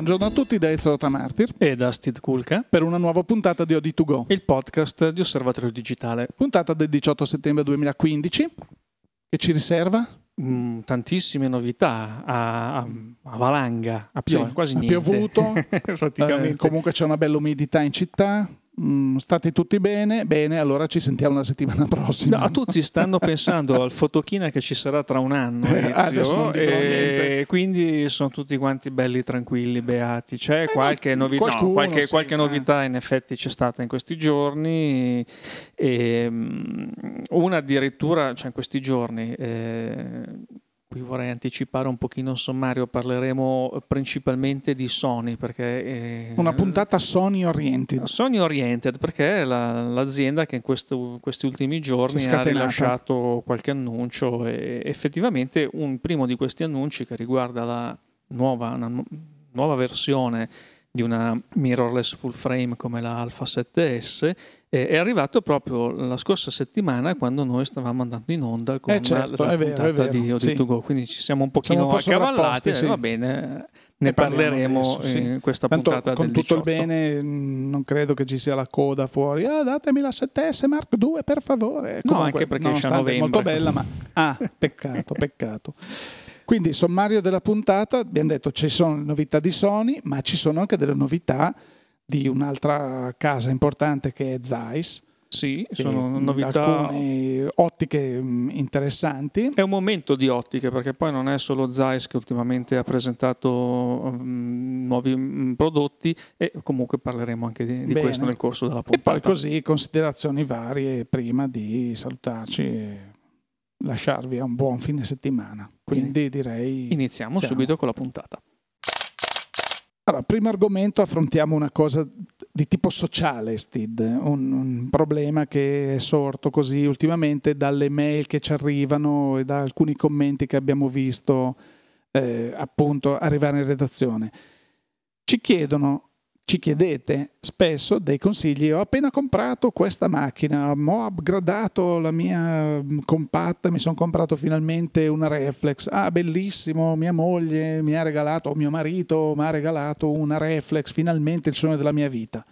Buongiorno a tutti da Ezio Tamartir. E da Steve Kulka. Per una nuova puntata di OD2Go, il podcast di Osservatorio Digitale. Puntata del 18 settembre 2015 che ci riserva? Mm, tantissime novità a, a, a valanga, a piove, sì, quasi ha niente. piovuto, praticamente. eh, comunque c'è una bella umidità in città, Mm, state tutti bene? Bene, allora ci sentiamo la settimana prossima. No, tutti stanno pensando al fotochina che ci sarà tra un anno, Eh, Ezio, niente. e quindi sono tutti quanti belli, tranquilli, beati. C'è qualche, novi- no, qualche, sì, qualche eh. novità in effetti c'è stata in questi giorni, e, mm, una addirittura, cioè in questi giorni, eh, qui vorrei anticipare un pochino il sommario, parleremo principalmente di Sony perché... eh, Una puntata Sony Oriented. Sony Oriented perché è la- l'azienda che in questo- questi ultimi giorni è ha rilasciato qualche annuncio e effettivamente un primo di questi annunci che riguarda la nuova, nuova versione di una mirrorless full frame come la Alpha 7S eh, è arrivato proprio la scorsa settimana quando noi stavamo andando in onda con Eh, certo, la, la vero, puntata vero, di sì. OD2Go quindi ci siamo un Siamo pochino un po' accavallati sì. va bene ne parleremo adesso, sì. in questa Tanto puntata con tutto 18. il bene mh, non credo che ci sia la coda fuori. Ah, datemi la 7S Mark II per favore. No, anche perché è molto bella, ma ah, peccato, peccato. Quindi sommario della puntata, abbiamo detto ci sono le novità di Sony, ma ci sono anche delle novità di un'altra casa importante che è Zeiss. Sì, sono mh, novità. Alcune ottiche mh, interessanti. È un momento di ottiche perché poi non è solo Zeiss che ultimamente ha presentato mm, nuovi mm, prodotti e comunque parleremo anche di, di questo nel corso della E puntata. poi così considerazioni varie prima di salutarci e lasciarvi a un buon fine settimana. Quindi direi... Iniziamo Iniziamo. subito con la puntata. Allora, primo argomento affrontiamo una cosa di tipo sociale, Stid, un, un problema che è sorto così ultimamente dalle mail che ci arrivano e da alcuni commenti che abbiamo visto eh, appunto arrivare in redazione. Ci chiedono, ci chiedete spesso dei consigli. Ho appena comprato questa macchina, ho upgradato la mia mm, compatta, mi sono comprato finalmente una reflex. Ah, bellissimo, mia moglie mi ha regalato, o mio marito mi ha regalato una reflex, finalmente il sogno della mia vita.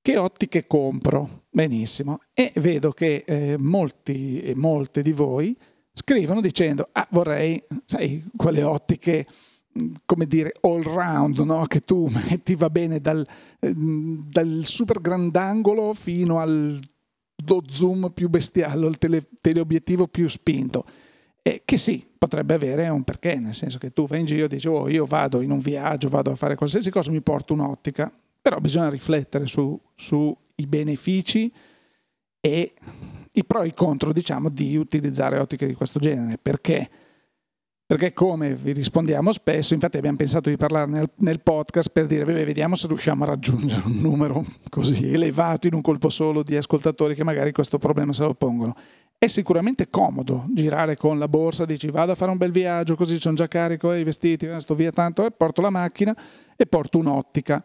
Che ottiche compro? Benissimo. E vedo che eh, molti e molte di voi scrivono dicendo, ah, vorrei, sai, quelle ottiche come dire all round no? che tu metti va bene dal, ehm, dal super grandangolo fino al lo zoom più bestiale il tele- teleobiettivo più spinto. E che sì potrebbe avere un perché nel senso che tu vai in giro e dici oh io vado in un viaggio vado a fare qualsiasi cosa mi porto un'ottica. Però bisogna riflettere su- sui benefici e i pro e i contro diciamo di utilizzare ottiche di questo genere. Perché perché come vi rispondiamo spesso, infatti abbiamo pensato di parlarne nel, nel podcast per dire, beh, vediamo se riusciamo a raggiungere un numero così elevato in un colpo solo di ascoltatori che magari questo problema se lo pongono. È sicuramente comodo girare con la borsa, dici vado a fare un bel viaggio, così sono già carico, eh, i vestiti, eh, sto via tanto, e porto la macchina e porto un'ottica.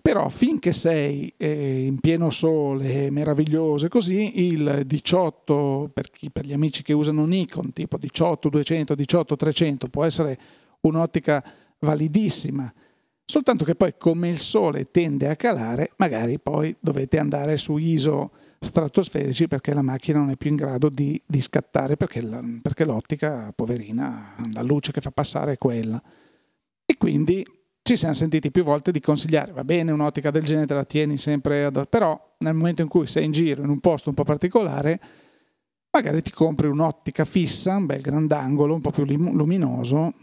Però finché sei eh, in pieno sole, meraviglioso e così, il 18, per, chi, per gli amici che usano Nikon, tipo 18 200, 18 300, può essere un'ottica validissima. Soltanto che poi come il sole tende a calare, magari poi dovete andare su ISO stratosferici perché la macchina non è più in grado di, di scattare perché, la- perché l'ottica, poverina, la luce che fa passare è quella. E quindi ci siamo sentiti più volte di consigliare, va bene, un'ottica del genere te la tieni sempre, ad... però nel momento in cui sei in giro in un posto un po' particolare, magari ti compri un'ottica fissa, un bel grandangolo, un po' più luminoso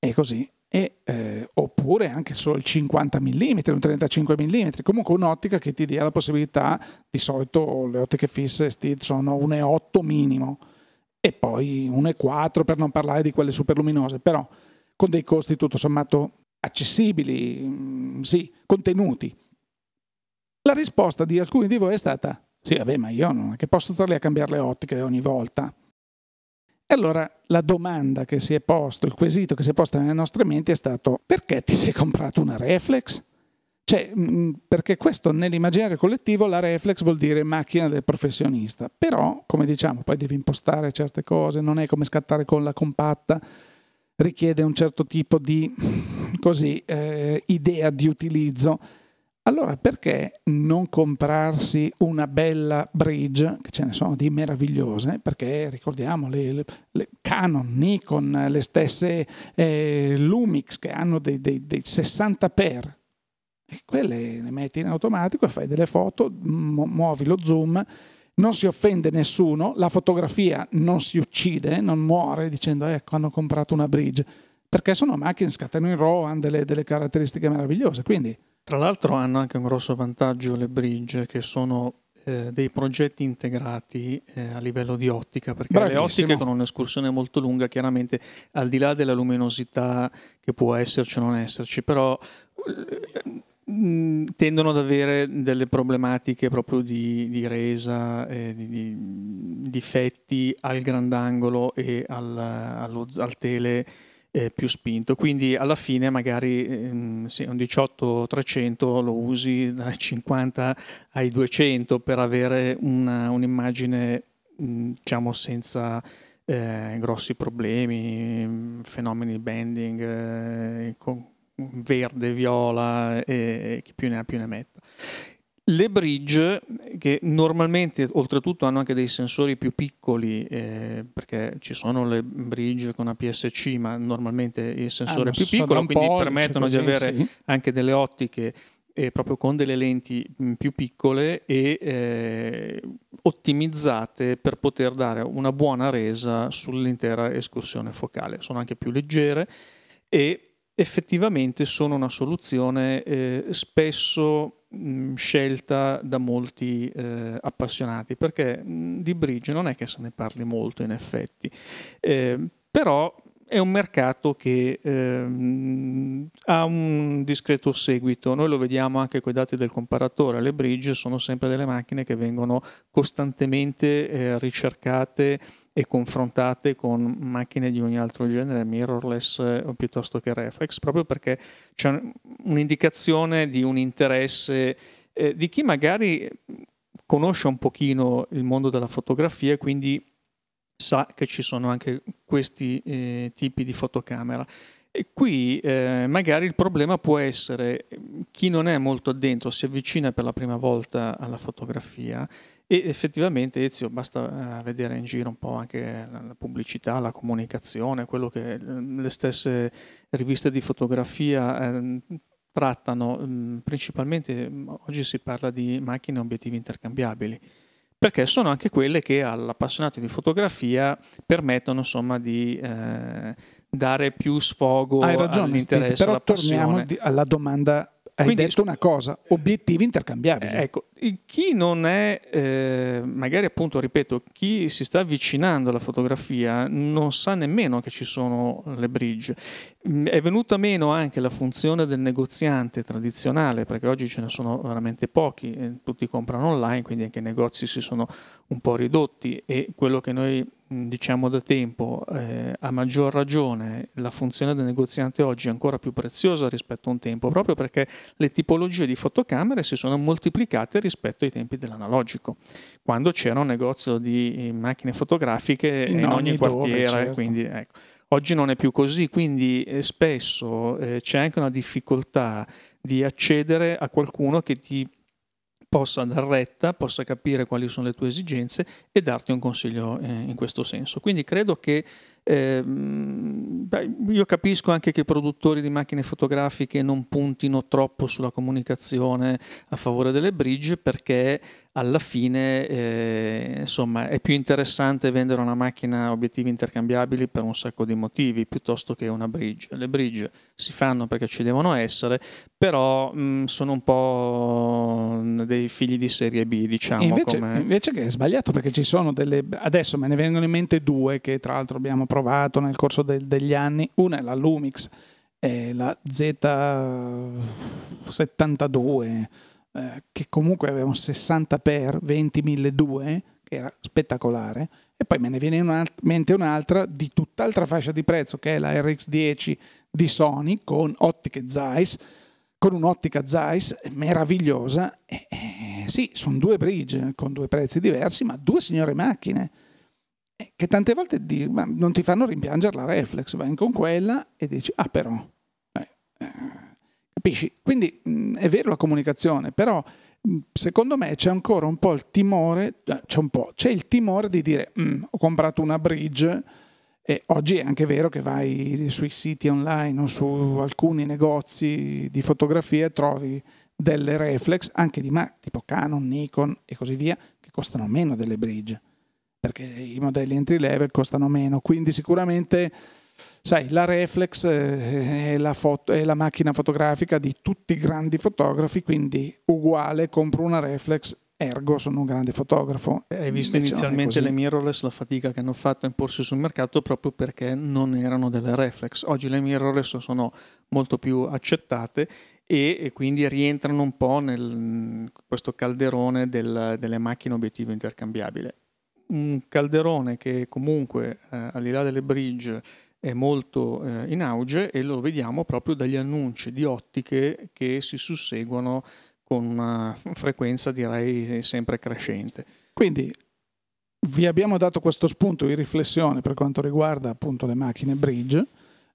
e così. E, eh, oppure anche solo il 50 mm, un 35 mm, comunque un'ottica che ti dia la possibilità, di solito le ottiche fisse sono 1,8 minimo e poi 1,4 per non parlare di quelle super luminose, però con dei costi tutto sommato accessibili, mm, sì, contenuti. La risposta di alcuni di voi è stata: sì, vabbè, ma io non è che posso starli a cambiare le ottiche ogni volta. E allora la domanda che si è posto, il quesito che si è posto nelle nostre menti è stato: perché ti sei comprato una reflex? Cioè, mh, perché questo nell'immaginario collettivo la reflex vuol dire macchina del professionista, però, come diciamo, poi devi impostare certe cose, non è come scattare con la compatta richiede un certo tipo di così, eh, idea di utilizzo. Allora perché non comprarsi una bella bridge, che ce ne sono di meravigliose, perché ricordiamo le, le, le Canon, Nikon, le stesse eh, Lumix che hanno dei, dei, dei 60 per, e quelle le metti in automatico e fai delle foto, mu- muovi lo zoom, non si offende nessuno, la fotografia non si uccide, non muore dicendo ecco hanno comprato una bridge, perché sono macchine scattano in RAW, hanno delle, delle caratteristiche meravigliose. Quindi... Tra l'altro hanno anche un grosso vantaggio le bridge che sono eh, dei progetti integrati eh, a livello di ottica, perché Bravissimo. le ottiche con un'escursione molto lunga, chiaramente al di là della luminosità che può esserci o non esserci, però eh, Tendono ad avere delle problematiche proprio di, di resa, eh, di, di, difetti al grandangolo e al, allo, al tele eh, più spinto. Quindi alla fine magari ehm, sì, un 18-300 lo usi dai 50 ai 200 per avere una, un'immagine mh, diciamo senza eh, grossi problemi, fenomeni di bending, eh, con, verde, viola e chi più ne ha più ne metta. Le bridge, che normalmente oltretutto hanno anche dei sensori più piccoli, eh, perché ci sono le bridge con APS-C, ma normalmente il sensore è più piccolo, quindi permettono così, di avere sì. anche delle ottiche eh, proprio con delle lenti mh, più piccole e eh, ottimizzate per poter dare una buona resa sull'intera escursione focale. Sono anche più leggere e effettivamente sono una soluzione eh, spesso mh, scelta da molti eh, appassionati, perché mh, di bridge non è che se ne parli molto in effetti, eh, però è un mercato che ehm, ha un discreto seguito, noi lo vediamo anche con i dati del comparatore, le bridge sono sempre delle macchine che vengono costantemente eh, ricercate e confrontate con macchine di ogni altro genere, mirrorless eh, o piuttosto che reflex, proprio perché c'è un'indicazione di un interesse eh, di chi magari conosce un pochino il mondo della fotografia e quindi sa che ci sono anche questi eh, tipi di fotocamera. Qui eh, magari il problema può essere chi non è molto addentro, si avvicina per la prima volta alla fotografia e effettivamente Ezio basta uh, vedere in giro un po' anche la pubblicità, la comunicazione, quello che le stesse riviste di fotografia eh, trattano. Mm, principalmente mm, oggi si parla di macchine e obiettivi intercambiabili perché sono anche quelle che all'appassionato di fotografia permettono insomma di eh, dare più sfogo Hai ragione, all'interesse Steve, però torniamo alla domanda hai Quindi, detto una cosa, obiettivi intercambiabili. Ecco, chi non è, eh, magari appunto, ripeto, chi si sta avvicinando alla fotografia non sa nemmeno che ci sono le bridge. Mm, è venuta meno anche la funzione del negoziante tradizionale, perché oggi ce ne sono veramente pochi, eh, tutti comprano online, quindi anche i negozi si sono un po' ridotti e quello che noi diciamo da tempo, eh, a maggior ragione la funzione del negoziante oggi è ancora più preziosa rispetto a un tempo, proprio perché le tipologie di fotocamere si sono moltiplicate rispetto ai tempi dell'analogico, quando c'era un negozio di macchine fotografiche in, in ogni, ogni quartiere. Dove, certo. quindi, ecco. Oggi non è più così, quindi eh, spesso eh, c'è anche una difficoltà di accedere a qualcuno che ti possa dar retta, possa capire quali sono le tue esigenze e darti un consiglio eh, in questo senso. Quindi credo che eh, beh, io capisco anche che i produttori di macchine fotografiche non puntino troppo sulla comunicazione a favore delle bridge perché alla fine eh, insomma, è più interessante vendere una macchina a obiettivi intercambiabili per un sacco di motivi piuttosto che una bridge. Le bridge si fanno perché ci devono essere, però mh, sono un po' dei figli di serie B, diciamo. Invece, invece che è sbagliato perché ci sono delle... Adesso me ne vengono in mente due che tra l'altro abbiamo provato nel corso del, degli anni. Una è la Lumix, è la Z72, eh, che comunque aveva un 60 x 20 1200, che era spettacolare. E poi me ne viene in mente un'altra di tutt'altra fascia di prezzo, che è la RX10 di Sony con ottiche Zeiss, con un'ottica Zeiss meravigliosa. E, e, sì, sono due bridge con due prezzi diversi, ma due signore macchine eh, che tante volte di, non ti fanno rimpiangere la reflex, vai con quella e dici, ah però, eh, eh, capisci? Quindi mh, è vero la comunicazione, però mh, secondo me c'è ancora un po' il timore, eh, c'è un po', c'è il timore di dire, ho comprato una bridge e oggi è anche vero che vai sui siti online o su alcuni negozi di fotografia e trovi delle reflex anche di marca tipo Canon, Nikon e così via che costano meno delle bridge perché i modelli entry level costano meno quindi sicuramente sai la reflex è la, foto, è la macchina fotografica di tutti i grandi fotografi quindi uguale compro una reflex ergo sono un grande fotografo. Hai visto Invece inizialmente le mirrorless, la fatica che hanno fatto a imporsi sul mercato proprio perché non erano delle reflex. Oggi le mirrorless sono molto più accettate e, quindi rientrano un po' in questo calderone del, delle macchine obiettivo intercambiabile. Un calderone che comunque eh, al di là delle bridge è molto eh, in auge e lo vediamo proprio dagli annunci di ottiche che si susseguono con una frequenza direi sempre crescente. Quindi vi abbiamo dato questo spunto di riflessione per quanto riguarda appunto le macchine bridge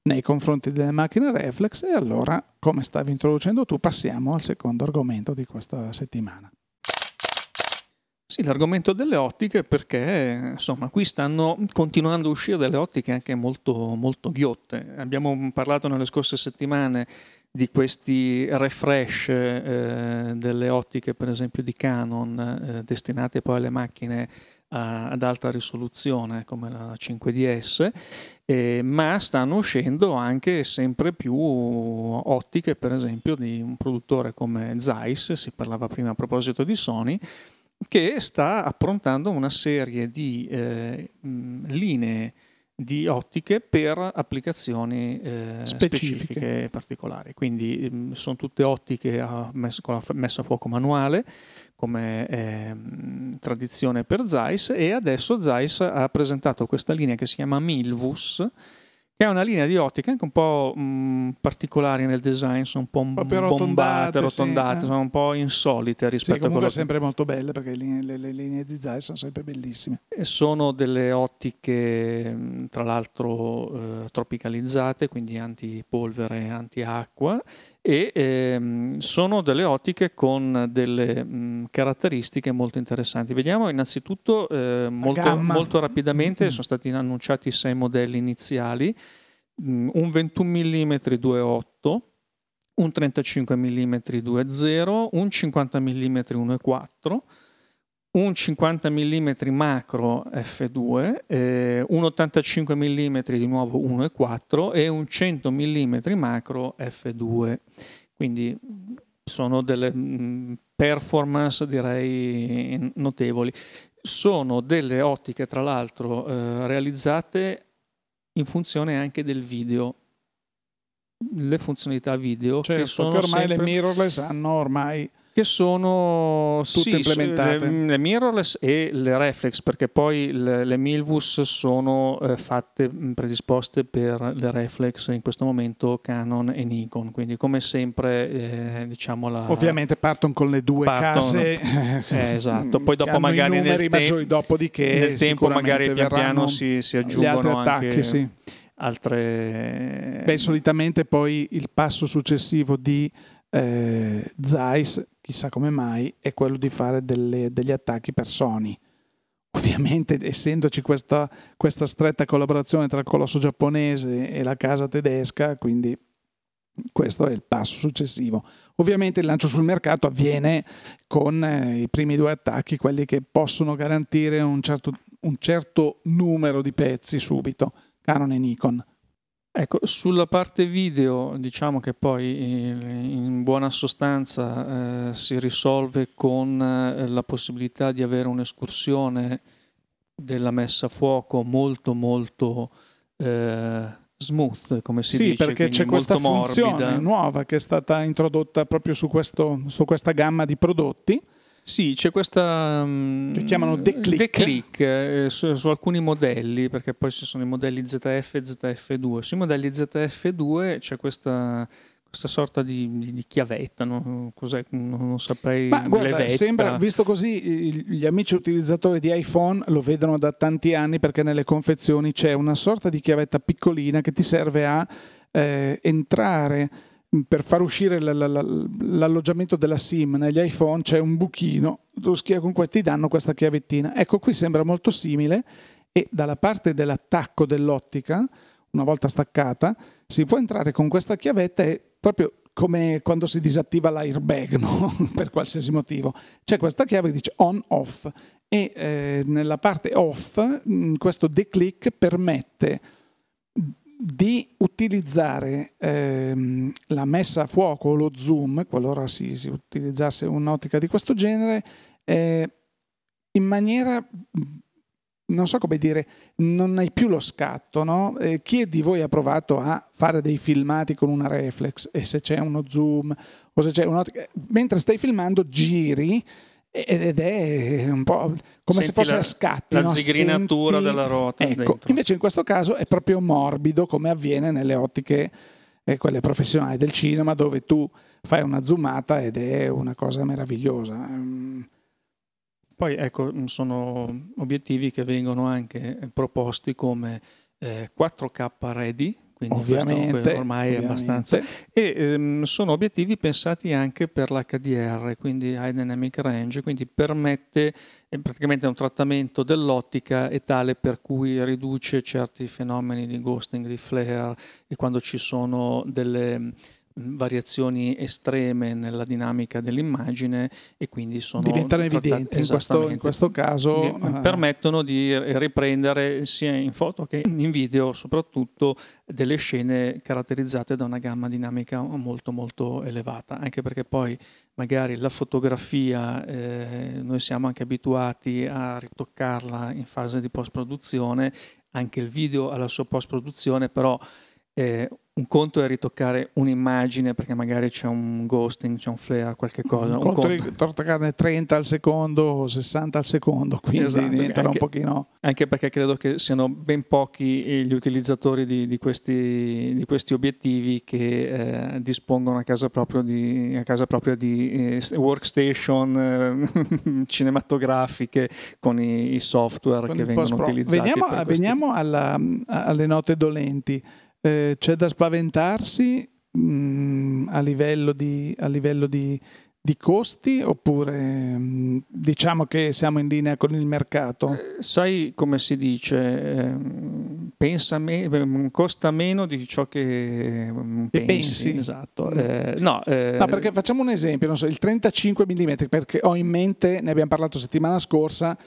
nei confronti delle macchine reflex e allora, come stavi introducendo tu, passiamo al secondo argomento di questa settimana. Sì, l'argomento delle ottiche perché insomma qui stanno continuando a uscire delle ottiche anche molto, molto ghiotte. Abbiamo parlato nelle scorse settimane di questi refresh eh, delle ottiche, per esempio di Canon, eh, destinate poi alle macchine a, ad alta risoluzione come la 5DS, eh, ma stanno uscendo anche sempre più ottiche, per esempio di un produttore come Zeiss, si parlava prima a proposito di Sony, che sta approntando una serie di eh, linee di ottiche per applicazioni eh, specifiche. specifiche particolari. Quindi mh, sono tutte ottiche a messa, con la messa a fuoco manuale, come eh, tradizione per Zeiss, e adesso Zeiss ha presentato questa linea che si chiama Milvus, che è una linea di ottica anche un po' mh, particolare nel design, sono un po' bombate, rotondate, rotondate sì, sono un po' insolite rispetto sì, a quello sempre molto belle perché le linee, le, le linee di Zeiss sono sempre bellissime. E sono delle ottiche tra l'altro eh, tropicalizzate, quindi antipolvere, anti-acqua e ehm, sono delle ottiche con delle mh, caratteristiche molto interessanti. Vediamo innanzitutto eh, molto, molto, rapidamente, mm-hmm. sono stati annunciati sei modelli iniziali, mh, un 21 mm 2.8, un 35 mm 2.0, un 50 mm 1.4, un 50 mm macro f2, eh, un 85 mm di nuovo 1.4 e un 100 mm macro f2. Quindi sono delle mm, performance direi notevoli. Sono delle ottiche tra l'altro eh, realizzate in funzione anche del video le funzionalità video certo, che sono ormai sempre... le mirrorless hanno ormai che sono tutte sì, implementate. Le, le, mirrorless e le reflex, perché poi le, le Milvus sono eh, fatte predisposte per le reflex in questo momento Canon e Nikon. Quindi, come sempre, eh, diciamo la. Ovviamente partono con le due partono, case. Eh, esatto. Poi dopo magari nel, te- dopodiché nel tempo magari pian piano si, si aggiungono attacchi, anche sì. altre. Beh, solitamente poi il passo successivo di eh, Zeiss chissà come mai, è quello di fare delle, degli attacchi per Sony. Ovviamente, essendoci questa, questa stretta collaborazione tra il colosso giapponese e la casa tedesca, quindi questo è il passo successivo. Ovviamente il lancio sul mercato avviene con eh, i primi due attacchi, quelli che possono garantire un certo, un certo numero di pezzi subito, Canon e Nikon. Ecco, sulla parte video diciamo che poi in buona sostanza eh, si risolve con eh, la possibilità di avere un'escursione della messa a fuoco molto molto eh, smooth, come si sì, dice. Sì, perché c'è questa funzione morbida. nuova che è stata introdotta proprio su, questo, su questa gamma di prodotti sì, c'è questa... Mm, che chiamano declick. Declick eh, su, su, alcuni modelli, perché poi ci sono i modelli ZF e ZF2. Sui modelli ZF2 c'è questa, questa sorta di, di, di chiavetta, no? Cos'è? Non, non saprei. Ma guarda, sembra, visto così, gli amici utilizzatori di iPhone lo vedono da tanti anni perché nelle confezioni c'è una sorta di chiavetta piccolina che ti serve a eh, entrare per far uscire l'alloggiamento della SIM negli iPhone c'è un buchino, tu schia con questo ti danno questa chiavettina. Ecco, qui sembra molto simile e dalla parte dell'attacco dell'ottica, una volta staccata, si può entrare con questa chiavetta e proprio come quando si disattiva l'airbag no? per qualsiasi motivo. C'è questa chiave che dice on off e eh, nella parte off questo declick permette di utilizzare ehm, la messa a fuoco o lo zoom, qualora si, si utilizzasse un'ottica di questo genere, eh, in maniera non so come dire, non hai più lo scatto, no? Eh, chi di voi ha provato a fare dei filmati con una reflex e se c'è uno zoom o se c'è un'ottica, mentre stai filmando giri ed è un po' come Senti se fosse la, a scatti. La no? zigrinatura Senti... della ruota. Ecco, invece in questo caso è proprio morbido come avviene nelle ottiche, eh, quelle professionali del cinema, dove tu fai una zoomata ed è una cosa meravigliosa. Mm. Poi ecco, sono obiettivi che vengono anche proposti come eh, 4K ready, quindi ovviamente, ormai è abbastanza. E ehm, sono obiettivi pensati anche per l'HDR, quindi High Dynamic Range, quindi permette eh, praticamente un trattamento dell'ottica è tale per cui riduce certi fenomeni di ghosting, di flare e quando ci sono delle variazioni estreme nella dinamica dell'immagine e quindi sono diventano evidenti in questo, in questo caso uh, permettono di riprendere sia in foto che in video soprattutto delle scene caratterizzate da una gamma dinamica molto molto elevata anche perché poi magari la fotografia eh, noi siamo anche abituati a ritoccarla in fase di post produzione anche il video alla sua post produzione però eh, un conto è ritoccare un'immagine perché magari c'è un ghosting, c'è un flare, qualche cosa. Un, un conto, è ritoccarne 30 al secondo o 60 al secondo, quindi esatto, diventerà anche, un pochino... Anche perché credo che siano ben pochi gli utilizzatori di, di, questi, di questi, obiettivi che eh, dispongono a casa propria di, a casa propria di eh, workstation eh, cinematografiche con i, i software con che vengono utilizzati. Veniamo, veniamo alla, alle note dolenti. Eh, c'è da spaventarsi mh, mm, a livello di, a livello di, di costi oppure mh, mm, diciamo che siamo in linea con il mercato? Eh, sai come si dice, eh, pensa me, mm, costa meno di ciò che, che pensi. pensi. Esatto. Eh, no, no, perché facciamo un esempio, so, il 35 mm, perché ho in mente, ne abbiamo parlato settimana scorsa,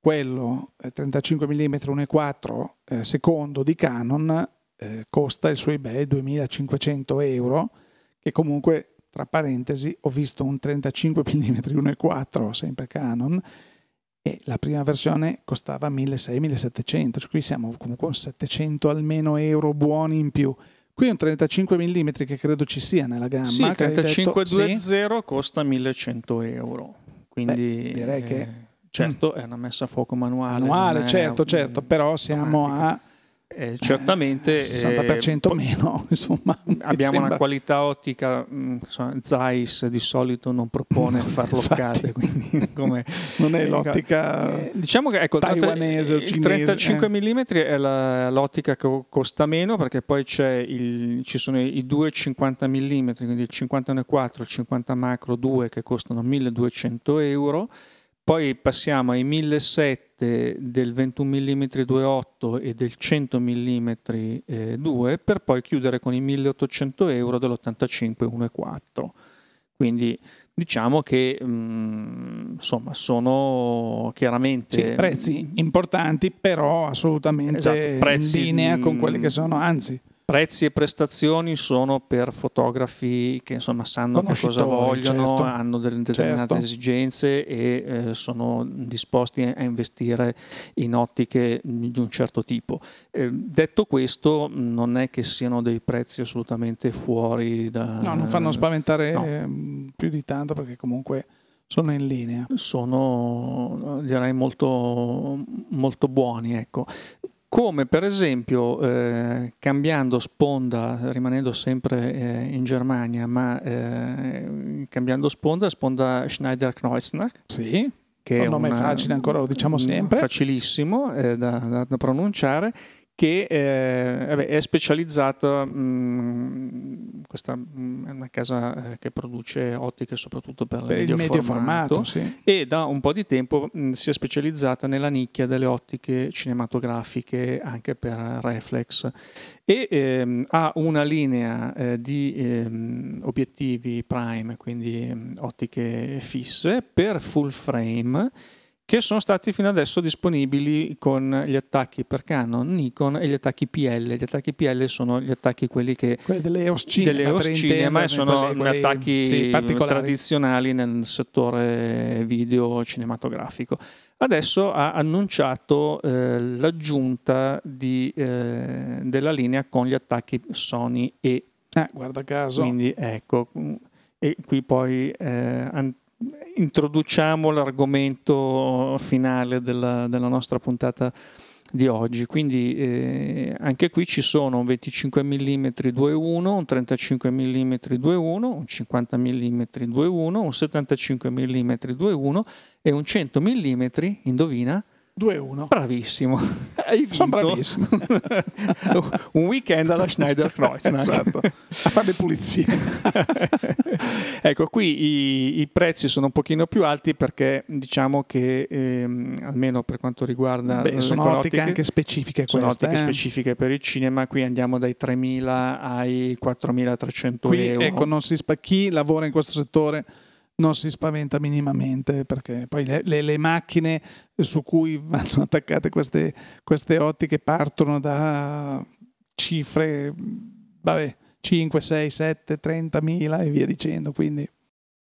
quello 35 mm 1.4 secondo di Canon eh, costa il suo eBay 2500 euro, che comunque, tra parentesi, ho visto un 35 mm 1.4, sempre Canon, e la prima versione costava 1600-1700, cioè qui siamo comunque 700 almeno euro buoni in più. Qui un 35 mm che credo ci sia nella gamma. Sì, il 3520 sì. costa 1100 euro. Quindi Beh, direi che... Eh, certo, è una messa a fuoco manuale. Manuale, certo, certo, però siamo a eh, certamente il 60% eh, meno insomma abbiamo una qualità ottica mm, insomma, Zeiss di solito non propone far loccate quindi come, non è l'ottica eh, diciamo che ecco, taiwanese il, il 35 eh. mm è la, l'ottica che costa meno perché poi il, ci sono i due 50 mm quindi il 50 il 50 macro 2 che costano 1200 euro poi passiamo ai 1700 del 21 mm 2.8 e del 100 mm 2 per poi chiudere con i 1800 euro dell'85 1.4. Quindi diciamo che mh, mm, insomma sono chiaramente sì, prezzi importanti però assolutamente esatto, in linea con quelli che sono anzi prezzi e prestazioni sono per fotografi che insomma sanno che cosa vogliono, certo. hanno delle determinate certo. esigenze e eh, sono disposti a investire in ottiche di un certo tipo. Eh, detto questo, non è che siano dei prezzi assolutamente fuori da... No, non fanno spaventare no. Ehm, più di tanto perché comunque sono in linea. Sono direi molto, molto buoni. Ecco come per esempio eh, cambiando sponda, rimanendo sempre eh, in Germania, ma eh, cambiando sponda, sponda Schneider-Kreuznach. Sì, che un nome una, facile ancora, lo diciamo sempre. Facilissimo eh, da, da, da pronunciare che eh, vabbè, è specializzata, mh, mm, questa mh, mm, è una casa eh, che produce ottiche soprattutto per, per il medio formato, sì. e da un po' di tempo mh, mm, si è specializzata nella nicchia delle ottiche cinematografiche anche per reflex e ehm, ha una linea eh, di ehm, obiettivi prime, quindi ottiche fisse per full frame che sono stati fino adesso disponibili con gli attacchi per Canon, Nikon e gli attacchi PL. Gli attacchi PL sono gli attacchi quelli che quelli delle EOS Cinema, delle EOS Cinema e sono quelli, quelli, attacchi sì, tradizionali nel settore video cinematografico. Adesso ha annunciato eh, l'aggiunta di, eh, della linea con gli attacchi Sony E. Eh, guarda caso. Quindi ecco, e qui poi eh, introduciamo l'argomento finale della, della nostra puntata di oggi. Quindi eh, anche qui ci sono un 25 mm 2.1, un 35 mm 2.1, un 50 mm 2.1, un 75 mm 2.1 e un 100 mm, indovina, 2-1. Bravissimo. Hai vinto. Sono bravissimo. Un weekend alla Schneider Kreuznach. esatto. A fare le pulizie. ecco, qui i, i, prezzi sono un pochino più alti perché diciamo che ehm, almeno per quanto riguarda Beh, sono ottiche anche specifiche sono queste, ottiche eh? specifiche per il cinema, qui andiamo dai 3.000 ai 4.300 qui, euro. Ecco, non si spa- chi lavora in questo settore non si spaventa minimamente perché poi le, le, le macchine su cui vanno attaccate queste, queste ottiche partono da cifre, vabbè, 5, 6, 7, 30 mila e via dicendo. Quindi.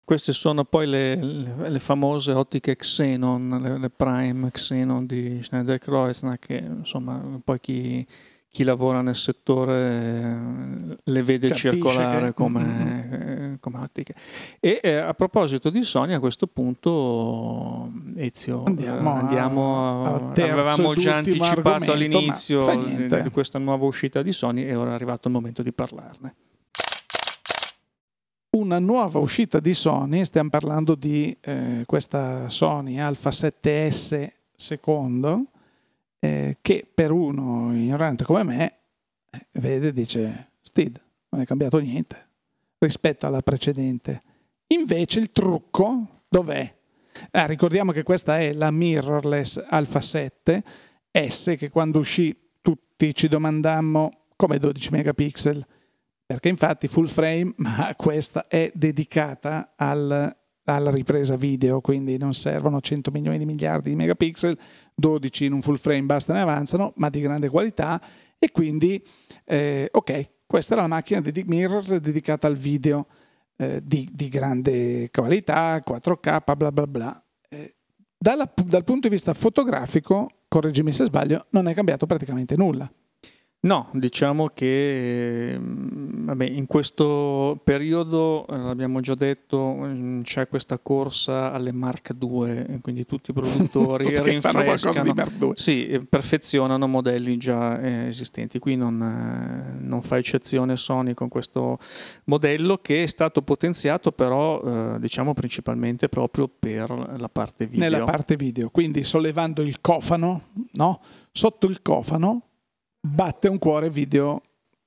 Queste sono poi le, le, le famose ottiche Xenon, le, le Prime Xenon di Schneider Kreuznach, che insomma poi chi chi lavora nel settore eh, le vede Capisce circolare che... come, mm-hmm. come, ottiche. E eh, a proposito di Sony, a questo punto, Ezio, andiamo, andiamo a, a avevamo già anticipato all'inizio di, di questa nuova uscita di Sony e ora è arrivato il momento di parlarne una nuova uscita di Sony, stiamo parlando di eh, questa Sony Alpha 7S secondo, eh, che per uno ignorante come me eh, vede e dice Stid, non è cambiato niente rispetto alla precedente. Invece il trucco dov'è? Ah, ricordiamo che questa è la mirrorless Alpha 7 S che quando uscì tutti ci domandammo come 12 megapixel perché infatti full frame ma questa è dedicata al alla ripresa video, quindi non servono 100 milioni di miliardi di megapixel, 12 in un full frame bastano e avanzano, ma di grande qualità e quindi eh, ok, questa era la macchina di mirrors dedicata al video eh, di, di, grande qualità, 4K, bla bla bla. Eh, dalla, dal punto di vista fotografico, correggimi se sbaglio, non è cambiato praticamente nulla. No, diciamo che ehm, vabbè, in questo periodo, eh, l'abbiamo già detto, mm, c'è questa corsa alle Mark II, quindi tutti i produttori rinfrescano, sì, perfezionano modelli già eh, esistenti. Qui non, eh, non, fa eccezione Sony con questo modello che è stato potenziato però eh, diciamo principalmente proprio per la parte video. Nella parte video, quindi sollevando il cofano, no? sotto il cofano batte un cuore video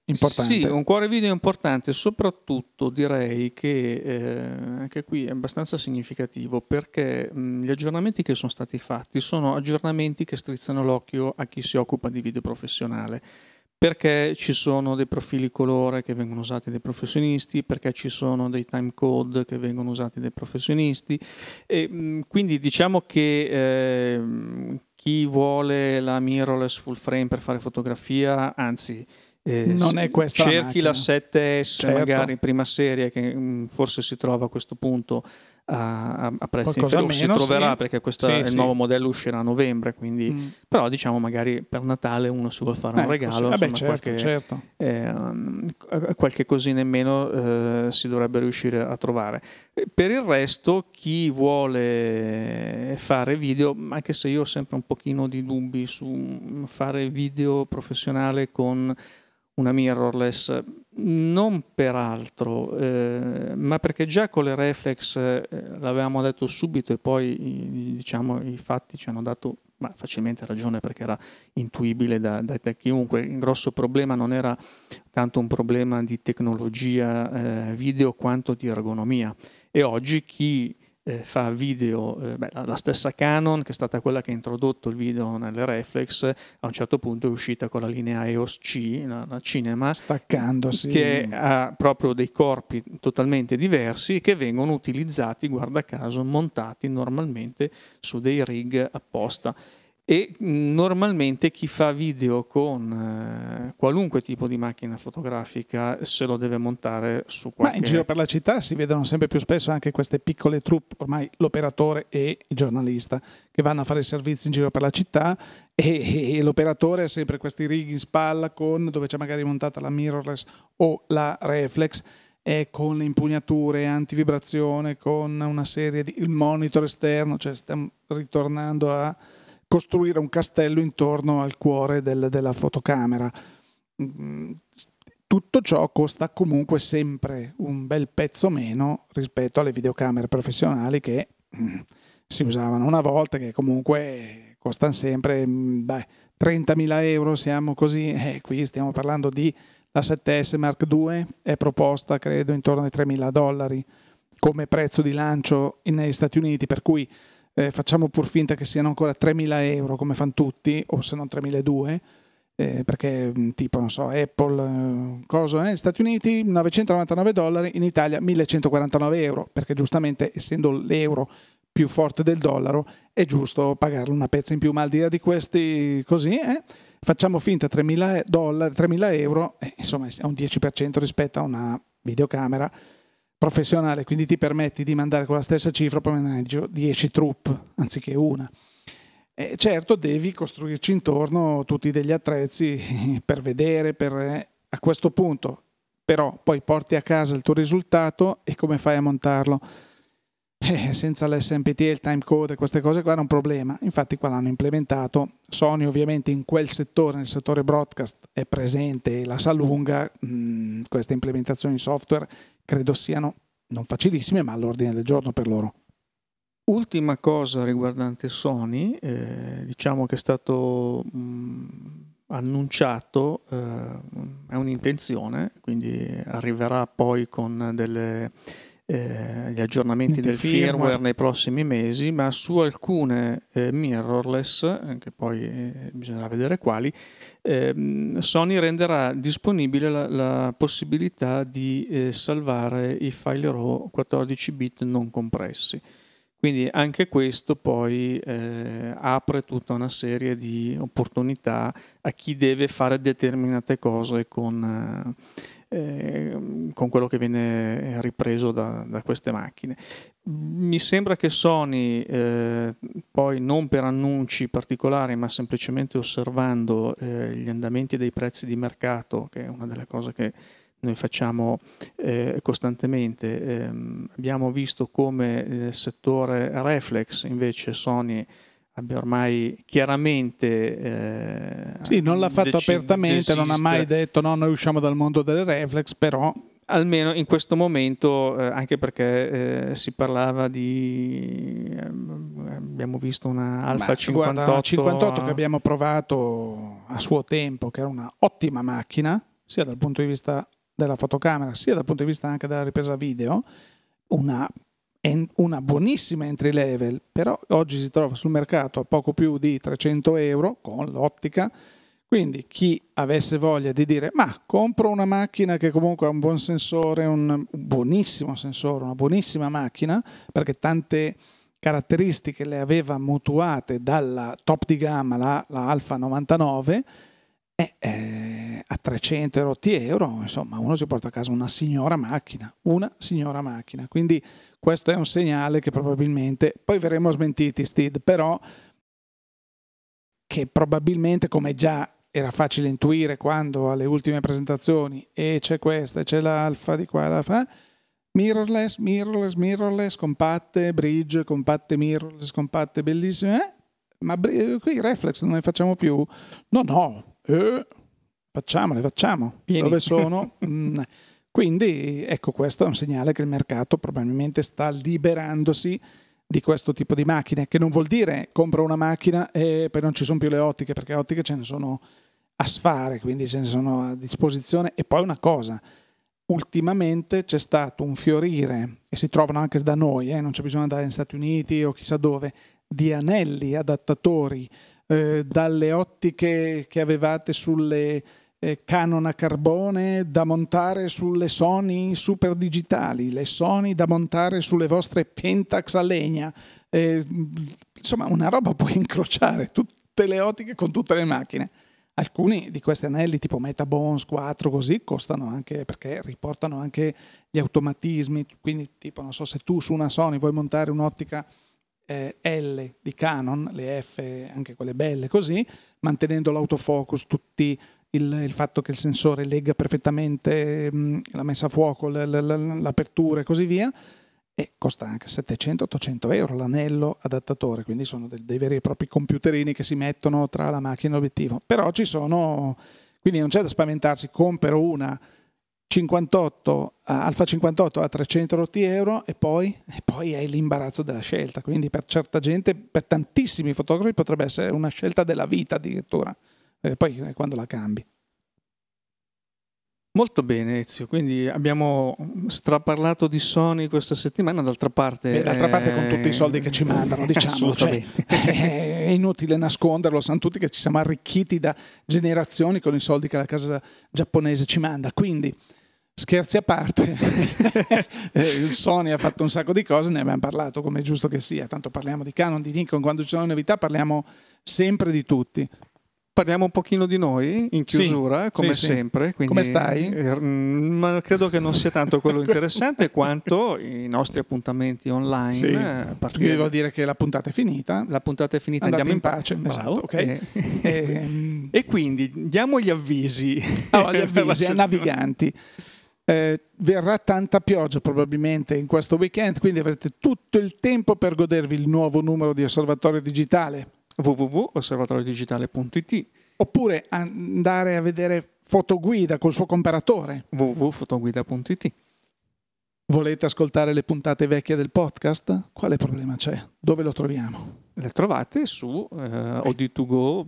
importante. Sì, un cuore video importante, soprattutto direi che eh, anche qui è abbastanza significativo perché mh, gli aggiornamenti che sono stati fatti sono aggiornamenti che strizzano l'occhio a chi si occupa di video professionale. Perché ci sono dei profili colore che vengono usati dai professionisti, perché ci sono dei time code che vengono usati dai professionisti. E, quindi diciamo che eh, chi vuole la mirrorless full frame per fare fotografia, anzi eh, non è questa cerchi la, la 7S certo. magari in prima serie che mh, mm, forse si trova a questo punto a, a prezzi inferiori si troverà sì. perché questo sì, il sì. nuovo modello uscirà a novembre quindi, mm. però diciamo magari per Natale uno si vuole fare un ecco, regalo Vabbè, insomma, certo, qualche, certo. Eh, qualche cosina in meno eh, si dovrebbe riuscire a trovare per il resto chi vuole fare video anche se io ho sempre un pochino di dubbi su fare video professionale con una mirrorless, non per altro, eh, ma perché già con le reflex eh, l'avevamo detto subito e poi diciamo, i fatti ci hanno dato ma facilmente ragione perché era intuibile da, da, da, chiunque. Il grosso problema non era tanto un problema di tecnologia eh, video quanto di ergonomia. E oggi chi eh, fa video, eh, beh, la stessa Canon che è stata quella che ha introdotto il video nelle reflex, a un certo punto è uscita con la linea EOS C, la, la Cinema, staccandosi, che ha proprio dei corpi totalmente diversi che vengono utilizzati, guarda caso, montati normalmente su dei rig apposta e normalmente chi fa video con eh, qualunque tipo di macchina fotografica se lo deve montare su qualche... Ma in giro per la città si vedono sempre più spesso anche queste piccole troupe, ormai l'operatore e il giornalista, che vanno a fare servizi in giro per la città e, e l'operatore ha sempre questi righi in spalla con, dove c'è magari montata la mirrorless o la reflex e con le impugnature antivibrazione, con una serie di... il monitor esterno, cioè stiamo ritornando a costruire un castello intorno al cuore del, della fotocamera. Mm, tutto ciò costa comunque sempre un bel pezzo meno rispetto alle videocamere professionali che mm, si usavano una volta, che comunque costano sempre mm, beh, 30.000 euro, siamo così, e qui stiamo parlando di la 7S Mark II, è proposta credo intorno ai 3.000 dollari come prezzo di lancio negli Stati Uniti, per cui eh, facciamo pur finta che siano ancora 3.000 euro come fanno tutti, o se non 3.200, eh, perché mm, tipo, non so, Apple, eh, cosa, eh, Stati Uniti 999 dollari, in Italia 1149 euro, perché giustamente essendo l'euro più forte del dollaro è giusto pagarlo una pezza in più, ma al di là di questi così, eh, facciamo finta 3.000, dollari, 3.000 euro, eh, insomma è un 10% rispetto a una videocamera professionale, quindi ti permetti di mandare con la stessa cifra pomeriggio 10 troupe anziché una. E certo devi costruirci intorno tutti degli attrezzi per vedere, per, eh, a questo punto però poi porti a casa il tuo risultato e come fai a montarlo? Eh, senza l'SMPT e il timecode, queste cose qua era un problema. Infatti qua l'hanno implementato. Sony ovviamente in quel settore, nel settore broadcast, è presente e la sa lunga. Mm, queste implementazioni software credo siano non facilissime, ma all'ordine del giorno per loro. Ultima cosa riguardante Sony, eh, diciamo che è stato mh, mm, annunciato, eh, è un'intenzione, quindi arriverà poi con delle eh, gli aggiornamenti del firmware. firmware. nei prossimi mesi, ma su alcune eh, mirrorless, eh, che poi eh, bisognerà vedere quali, ehm, Sony renderà disponibile la, la possibilità di eh, salvare i file RAW 14 bit non compressi. Quindi anche questo poi eh, apre tutta una serie di opportunità a chi deve fare determinate cose con, eh, con quello che viene ripreso da, da, queste macchine. Mi sembra che Sony, eh, poi non per annunci particolari, ma semplicemente osservando eh, gli andamenti dei prezzi di mercato, che è una delle cose che noi facciamo eh, costantemente. Eh, abbiamo visto come nel settore reflex invece Sony abbia ormai chiaramente... Eh, sì, non l'ha fatto dec- apertamente, desiste. non ha mai detto no, noi usciamo dal mondo delle reflex, però... Almeno in questo momento, eh, anche perché eh, si parlava di... Ehm, abbiamo visto una Alfa 58... Guarda, 58 che abbiamo provato a suo tempo, che era una ottima macchina, sia dal punto di vista della fotocamera, sia dal punto di vista anche della ripresa video, una una buonissima entry level, però oggi si trova sul mercato a poco più di 300 euro con l'ottica. Quindi chi avesse voglia di dire ma compro una macchina che comunque ha un buon sensore, un buonissimo sensore, una buonissima macchina, perché tante caratteristiche le aveva mutuate dalla top di gamma, la, la Alfa 99, E eh, a 300 rotti euro, insomma, uno si porta a casa una signora macchina, una signora macchina. Quindi questo è un segnale che probabilmente, poi verremo smentiti, Steve, però che probabilmente, come già era facile intuire quando alle ultime presentazioni e c'è questa e c'è l'alfa di qua, l'alfa, mirrorless, mirrorless, mirrorless, compatte, bridge, compatte, mirrorless, compatte, bellissime, eh? ma qui reflex non ne facciamo più? No, no, eh, facciamole, facciamo. Vieni. Dove sono? mm. Quindi ecco, questo è un segnale che il mercato probabilmente sta liberandosi di questo tipo di macchine, che non vuol dire compro una macchina e poi non ci sono più le ottiche, perché ottiche ce ne sono a sfare, quindi ce ne sono a disposizione. E poi una cosa, ultimamente c'è stato un fiorire, e si trovano anche da noi, eh, non c'è bisogno di andare negli Stati Uniti o chissà dove, di anelli adattatori eh, dalle ottiche che avevate sulle eh, Canon a carbone da montare sulle Sony super digitali, le Sony da montare sulle vostre Pentax a legna. Eh, insomma, una roba puoi incrociare tutte le ottiche con tutte le macchine. Alcuni di questi anelli tipo Metabones 4 così costano anche perché riportano anche gli automatismi, quindi tipo non so se tu su una Sony vuoi montare un'ottica eh, L di Canon, le F anche quelle belle così, mantenendo l'autofocus, tutti il, il, fatto che il sensore legga perfettamente mh, mm, la messa a fuoco, l- l- l'apertura e così via, e costa anche 700-800 euro l'anello adattatore, quindi sono dei, dei, veri e propri computerini che si mettono tra la macchina e l'obiettivo. Però ci sono, quindi non c'è da spaventarsi, compro una 58, Alfa 58 a 300 euro e poi, e poi è l'imbarazzo della scelta, quindi per certa gente, per tantissimi fotografi potrebbe essere una scelta della vita addirittura, e poi quando la cambi. Molto bene Ezio, quindi abbiamo straparlato di Sony questa settimana, d'altra parte... Beh, d'altra parte con tutti i soldi che ci mandano, diciamo, cioè, è inutile nasconderlo, sanno tutti che ci siamo arricchiti da generazioni con i soldi che la casa giapponese ci manda, quindi scherzi a parte, eh, il Sony ha fatto un sacco di cose, ne abbiamo parlato come è giusto che sia, tanto parliamo di Canon, di Nikon, quando ci sono novità parliamo sempre di tutti. Parliamo un pochino di noi in chiusura, sì, come sì, sempre. Quindi, come stai? Eh, ma credo che non sia tanto quello interessante quanto i nostri appuntamenti online. Sì. Eh, quindi devo dire che la puntata è finita. La puntata è finita, Andate andiamo in pace. Bravo, esatto, okay. e, e, ehm, e, quindi diamo gli avvisi. Oh, gli avvisi ai naviganti. Eh, verrà tanta pioggia probabilmente in questo weekend, quindi avrete tutto il tempo per godervi il nuovo numero di Osservatorio Digitale www.osservatoriodigitale.it oppure andare a vedere fotoguida col suo comparatore www.fotoguida.it Volete ascoltare le puntate vecchie del podcast? Quale problema c'è? Dove lo troviamo? Le trovate su eh, OD2Go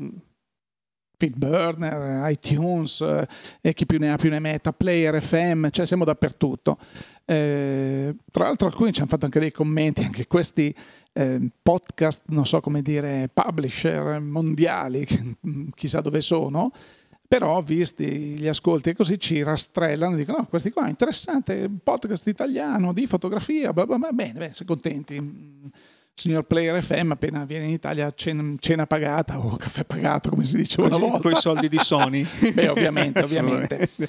Feedburner, iTunes eh, e chi più ne ha più ne metta, Player FM, cioè siamo dappertutto. Eh, tra l'altro alcuni ci hanno fatto anche dei commenti, anche questi eh, podcast, non so come dire, publisher mondiali, chissà dove sono, però visti gli ascolti e così ci rastrellano, dicono no, questi qua, interessante, podcast italiano di fotografia, blah, blah, blah. bene, bene, sei contenti signor Player FM appena viene in Italia cena, cena pagata o caffè pagato come si diceva una volta. con i soldi di Sony. Beh ovviamente ovviamente. E,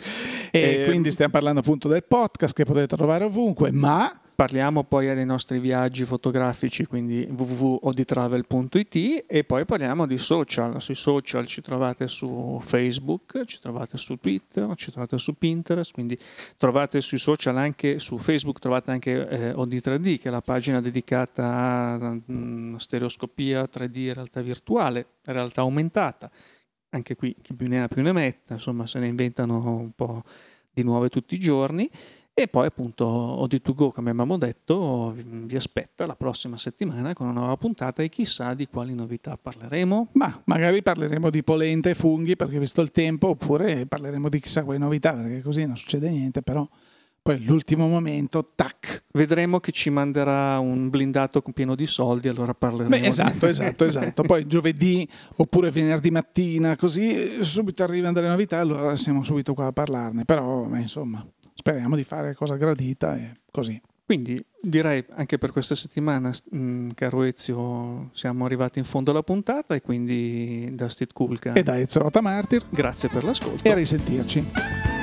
e ehm. quindi stiamo parlando appunto del podcast che potete trovare ovunque ma Parliamo poi dei nostri viaggi fotografici, quindi www.oditravel.it e poi parliamo di social. Sui social ci trovate su Facebook, ci trovate su Twitter, ci trovate su Pinterest, quindi trovate sui social anche su Facebook, trovate anche eh, OD3D, che è la pagina dedicata a um, stereoscopia 3D realtà virtuale, realtà aumentata. Anche qui chi più ne ha più ne metta, insomma se ne inventano un po' di nuove tutti i giorni. E poi appunto OD2Go, come abbiamo detto, vi aspetta la prossima settimana con una nuova puntata e chissà di quali novità parleremo. Ma magari parleremo di polenta e funghi perché visto il tempo, oppure parleremo di chissà quali novità perché così non succede niente, però poi all'ultimo momento, tac. Vedremo che ci manderà un blindato pieno di soldi, allora parleremo. Beh, esatto, esatto, esatto. Poi giovedì oppure venerdì mattina, così subito arrivano delle novità, allora siamo subito qua a parlarne. Però, beh, insomma, speriamo di fare cosa gradita e così. Quindi direi anche per questa settimana, mh, caro Ezio, siamo arrivati in fondo alla puntata e quindi da Steve Kulka e da Ezio Rota Martir grazie per l'ascolto e a risentirci.